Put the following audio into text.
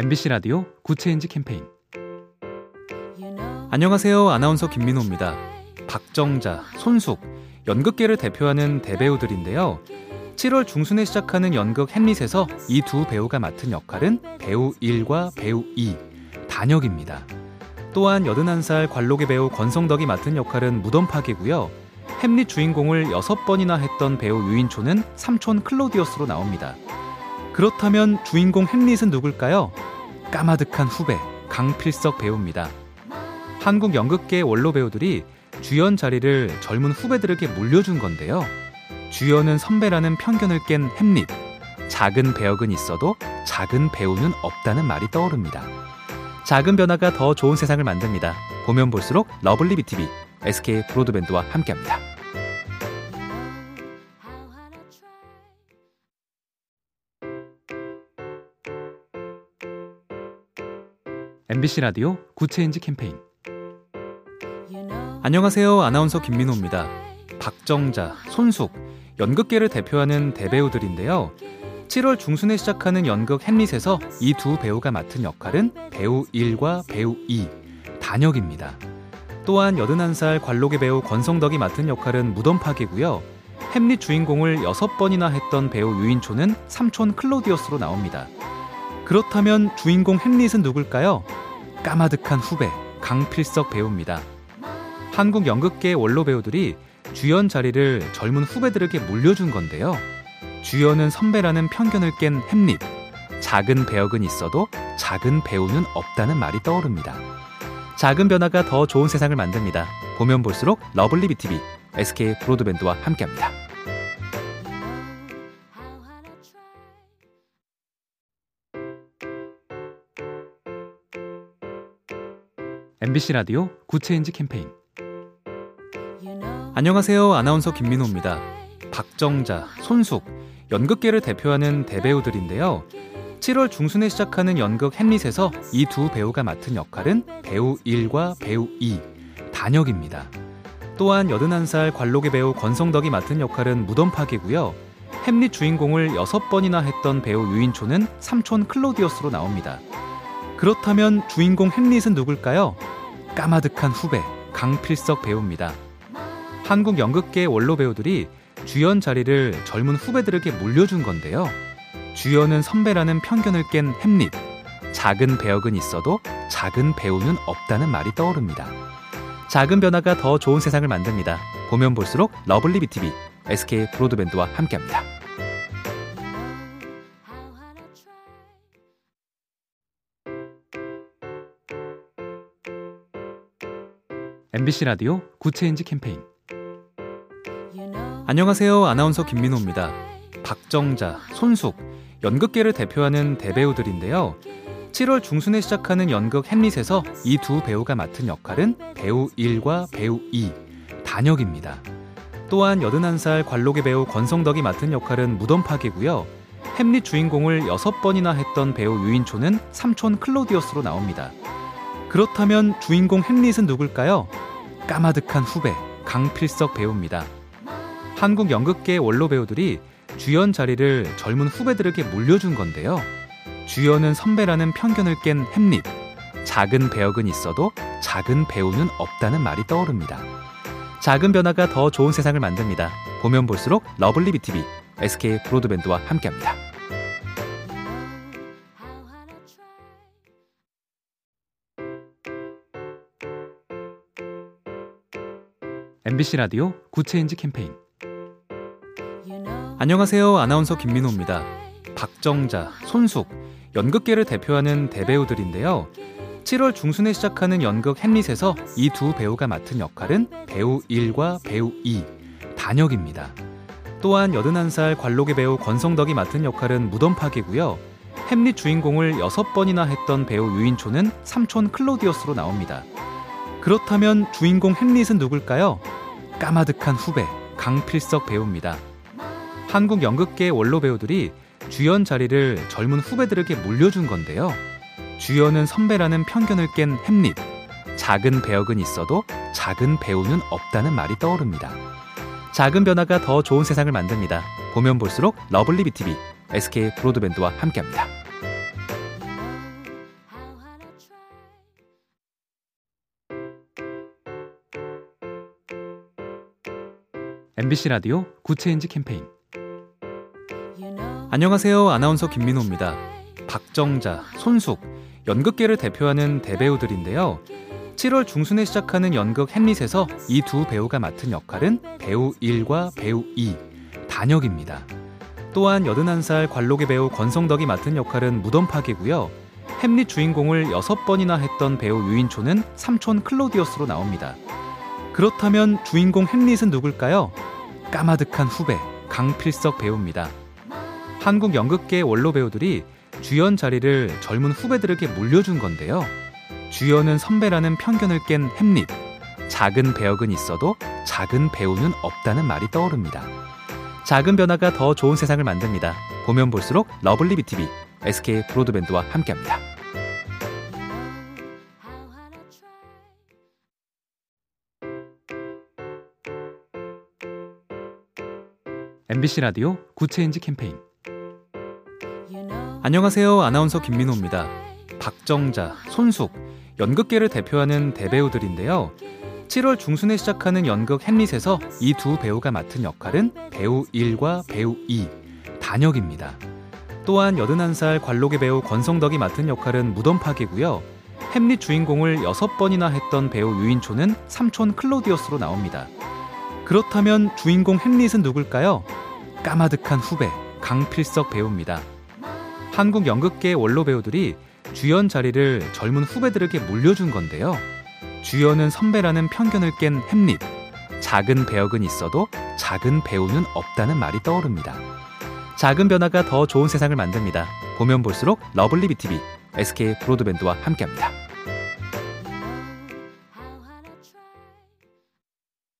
MBC 라디오 Good Change 캠페인 안녕하세요. 아나운서 김민호입니다. 박정자, 손숙, 연극계를 대표하는 대배우들인데요. 7월 중순에 시작하는 연극 햄릿에서 이 두 배우가 맡은 역할은 배우 1과 배우 2, 단역입니다. 또한 81살 관록의 배우 권성덕이 맡은 역할은 무덤파기고요. 햄릿 주인공을 6번이나 했던 배우 유인촌은 삼촌 클로디어스로 나옵니다. 그렇다면 주인공 햄릿은 누굴까요? 까마득한 후배 강필석 배우입니다. 한국 연극계 원로 배우들이 주연 자리를 젊은 후배들에게 물려준 건데요. 주연은 선배라는 편견을 깬 햄릿. 작은 배역은 있어도 작은 배우는 없다는 말이 떠오릅니다. 작은 변화가 더 좋은 세상을 만듭니다. 보면 볼수록 lovely B tv SK 브로드밴드와 함께합니다. MBC 라디오 Good Change 캠페인 안녕하세요. 아나운서 김민호입니다. 박정자, 손숙, 연극계를 대표하는 대배우들인데요. 7월 중순에 시작하는 연극 햄릿에서 이 두 배우가 맡은 역할은 배우 1과 배우 2, 단역입니다. 또한 81살 관록의 배우 권성덕이 맡은 역할은 무덤파기고요. 햄릿 주인공을 6번이나 했던 배우 유인촌은 삼촌 클로디어스로 나옵니다. 그렇다면 주인공 햄릿은 누굴까요? 까마득한 후배 강필석 배우입니다. 한국 연극계 원로 배우들이 주연 자리를 젊은 후배들에게 물려준 건데요. 주연은 선배라는 편견을 깬 햄릿. 작은 배역은 있어도 작은 배우는 없다는 말이 떠오릅니다. 작은 변화가 더 좋은 세상을 만듭니다. 보면 볼수록 lovely B tv SK 브로드밴드와 함께합니다. MBC 라디오 Good Change 캠페인 안녕하세요. 아나운서 김민호입니다. 박정자, 손숙, 연극계를 대표하는 대배우들인데요. 7월 중순에 시작하는 연극 햄릿에서 이 두 배우가 맡은 역할은 배우 1과 배우 2, 단역입니다. 또한 81살 관록의 배우 권성덕이 맡은 역할은 무덤파기고요. 햄릿 주인공을 6번이나 했던 배우 유인촌은 삼촌 클로디어스로 나옵니다. 그렇다면 주인공 햄릿은 누굴까요? 까마득한 후배 강필석 배우입니다. 한국 연극계 원로 배우들이 주연 자리를 젊은 후배들에게 물려준 건데요. 주연은 선배라는 편견을 깬 햄릿. 작은 배역은 있어도 작은 배우는 없다는 말이 떠오릅니다. 작은 변화가 더 좋은 세상을 만듭니다. 보면 볼수록 lovely B tv SK 브로드밴드와 함께합니다. MBC 라디오 Good Change 캠페인 안녕하세요. 아나운서 김민호입니다. 박정자, 손숙, 연극계를 대표하는 대배우들인데요. 7월 중순에 시작하는 연극 햄릿에서 이 두 배우가 맡은 역할은 배우 1과 배우 2, 단역입니다. 또한 81살 관록의 배우 권성덕이 맡은 역할은 무덤파기고요. 햄릿 주인공을 6번이나 했던 배우 유인촌은 삼촌 클로디어스로 나옵니다. 그렇다면 주인공 햄릿은 누굴까요? 까마득한 후배 강필석 배우입니다. 한국 연극계 원로 배우들이 주연 자리를 젊은 후배들에게 물려준 건데요. 주연은 선배라는 편견을 깬 햄릿. 작은 배역은 있어도 작은 배우는 없다는 말이 떠오릅니다. 작은 변화가 더 좋은 세상을 만듭니다. 보면 볼수록 lovely B tv SK 브로드밴드와 함께합니다. MBC 라디오 Good Change 캠페인 안녕하세요. 아나운서 김민호입니다. 박정자, 손숙, 연극계를 대표하는 대배우들인데요. 7월 중순에 시작하는 연극 햄릿에서 이 두 배우가 맡은 역할은 배우 1과 배우 2, 단역입니다. 또한 81살 관록의 배우 권성덕이 맡은 역할은 무덤파기고요. 햄릿 주인공을 6번이나 했던 배우 유인촌은 삼촌 클로디어스로 나옵니다. 그렇다면 주인공 햄릿은 누굴까요? 까마득한 후배 강필석 배우입니다. 한국 연극계 원로 배우들이 주연 자리를 젊은 후배들에게 물려준 건데요. 주연은 선배라는 편견을 깬 햄릿. 작은 배역은 있어도 작은 배우는 없다는 말이 떠오릅니다. 작은 변화가 더 좋은 세상을 만듭니다. 보면 볼수록 lovely B tv SK 브로드밴드와 함께합니다. MBC 라디오 Good Change 캠페인 안녕하세요. 아나운서 김민호입니다. 박정자, 손숙, 연극계를 대표하는 대배우들인데요. 7월 중순에 시작하는 연극 햄릿에서 이 두 배우가 맡은 역할은 배우 1과 배우 2, 단역입니다. 또한 81살 관록의 배우 권성덕이 맡은 역할은 무덤파기고요. 햄릿 주인공을 6번이나 했던 배우 유인촌은 삼촌 클로디어스로 나옵니다. 그렇다면 주인공 햄릿은 누굴까요? 까마득한 후배 강필석 배우입니다. 한국 연극계 원로 배우들이 주연 자리를 젊은 후배들에게 물려준 건데요. 주연은 선배라는 편견을 깬 햄릿. 작은 배역은 있어도 작은 배우는 없다는 말이 떠오릅니다. 작은 변화가 더 좋은 세상을 만듭니다. 보면 볼수록 lovely B tv SK 브로드밴드와 함께합니다. MBC 라디오 Good Change 캠페인 안녕하세요. 아나운서 김민호입니다. 박정자, 손숙, 연극계를 대표하는 대배우들인데요. 7월 중순에 시작하는 연극 햄릿에서 이 두 배우가 맡은 역할은 배우 1과 배우 2, 단역입니다. 또한 81살 관록의 배우 권성덕이 맡은 역할은 무덤파기고요. 햄릿 주인공을 6번이나 했던 배우 유인촌은 삼촌 클로디어스로 나옵니다. 그렇다면 주인공 햄릿은 누굴까요? 까마득한 후배 강필석 배우입니다. 한국 연극계 원로 배우들이 주연 자리를 젊은 후배들에게 물려준 건데요. 주연은 선배라는 편견을 깬 햄릿. 작은 배역은 있어도 작은 배우는 없다는 말이 떠오릅니다. 작은 변화가 더 좋은 세상을 만듭니다. 보면 볼수록 lovely B tv SK 브로드밴드와 함께합니다.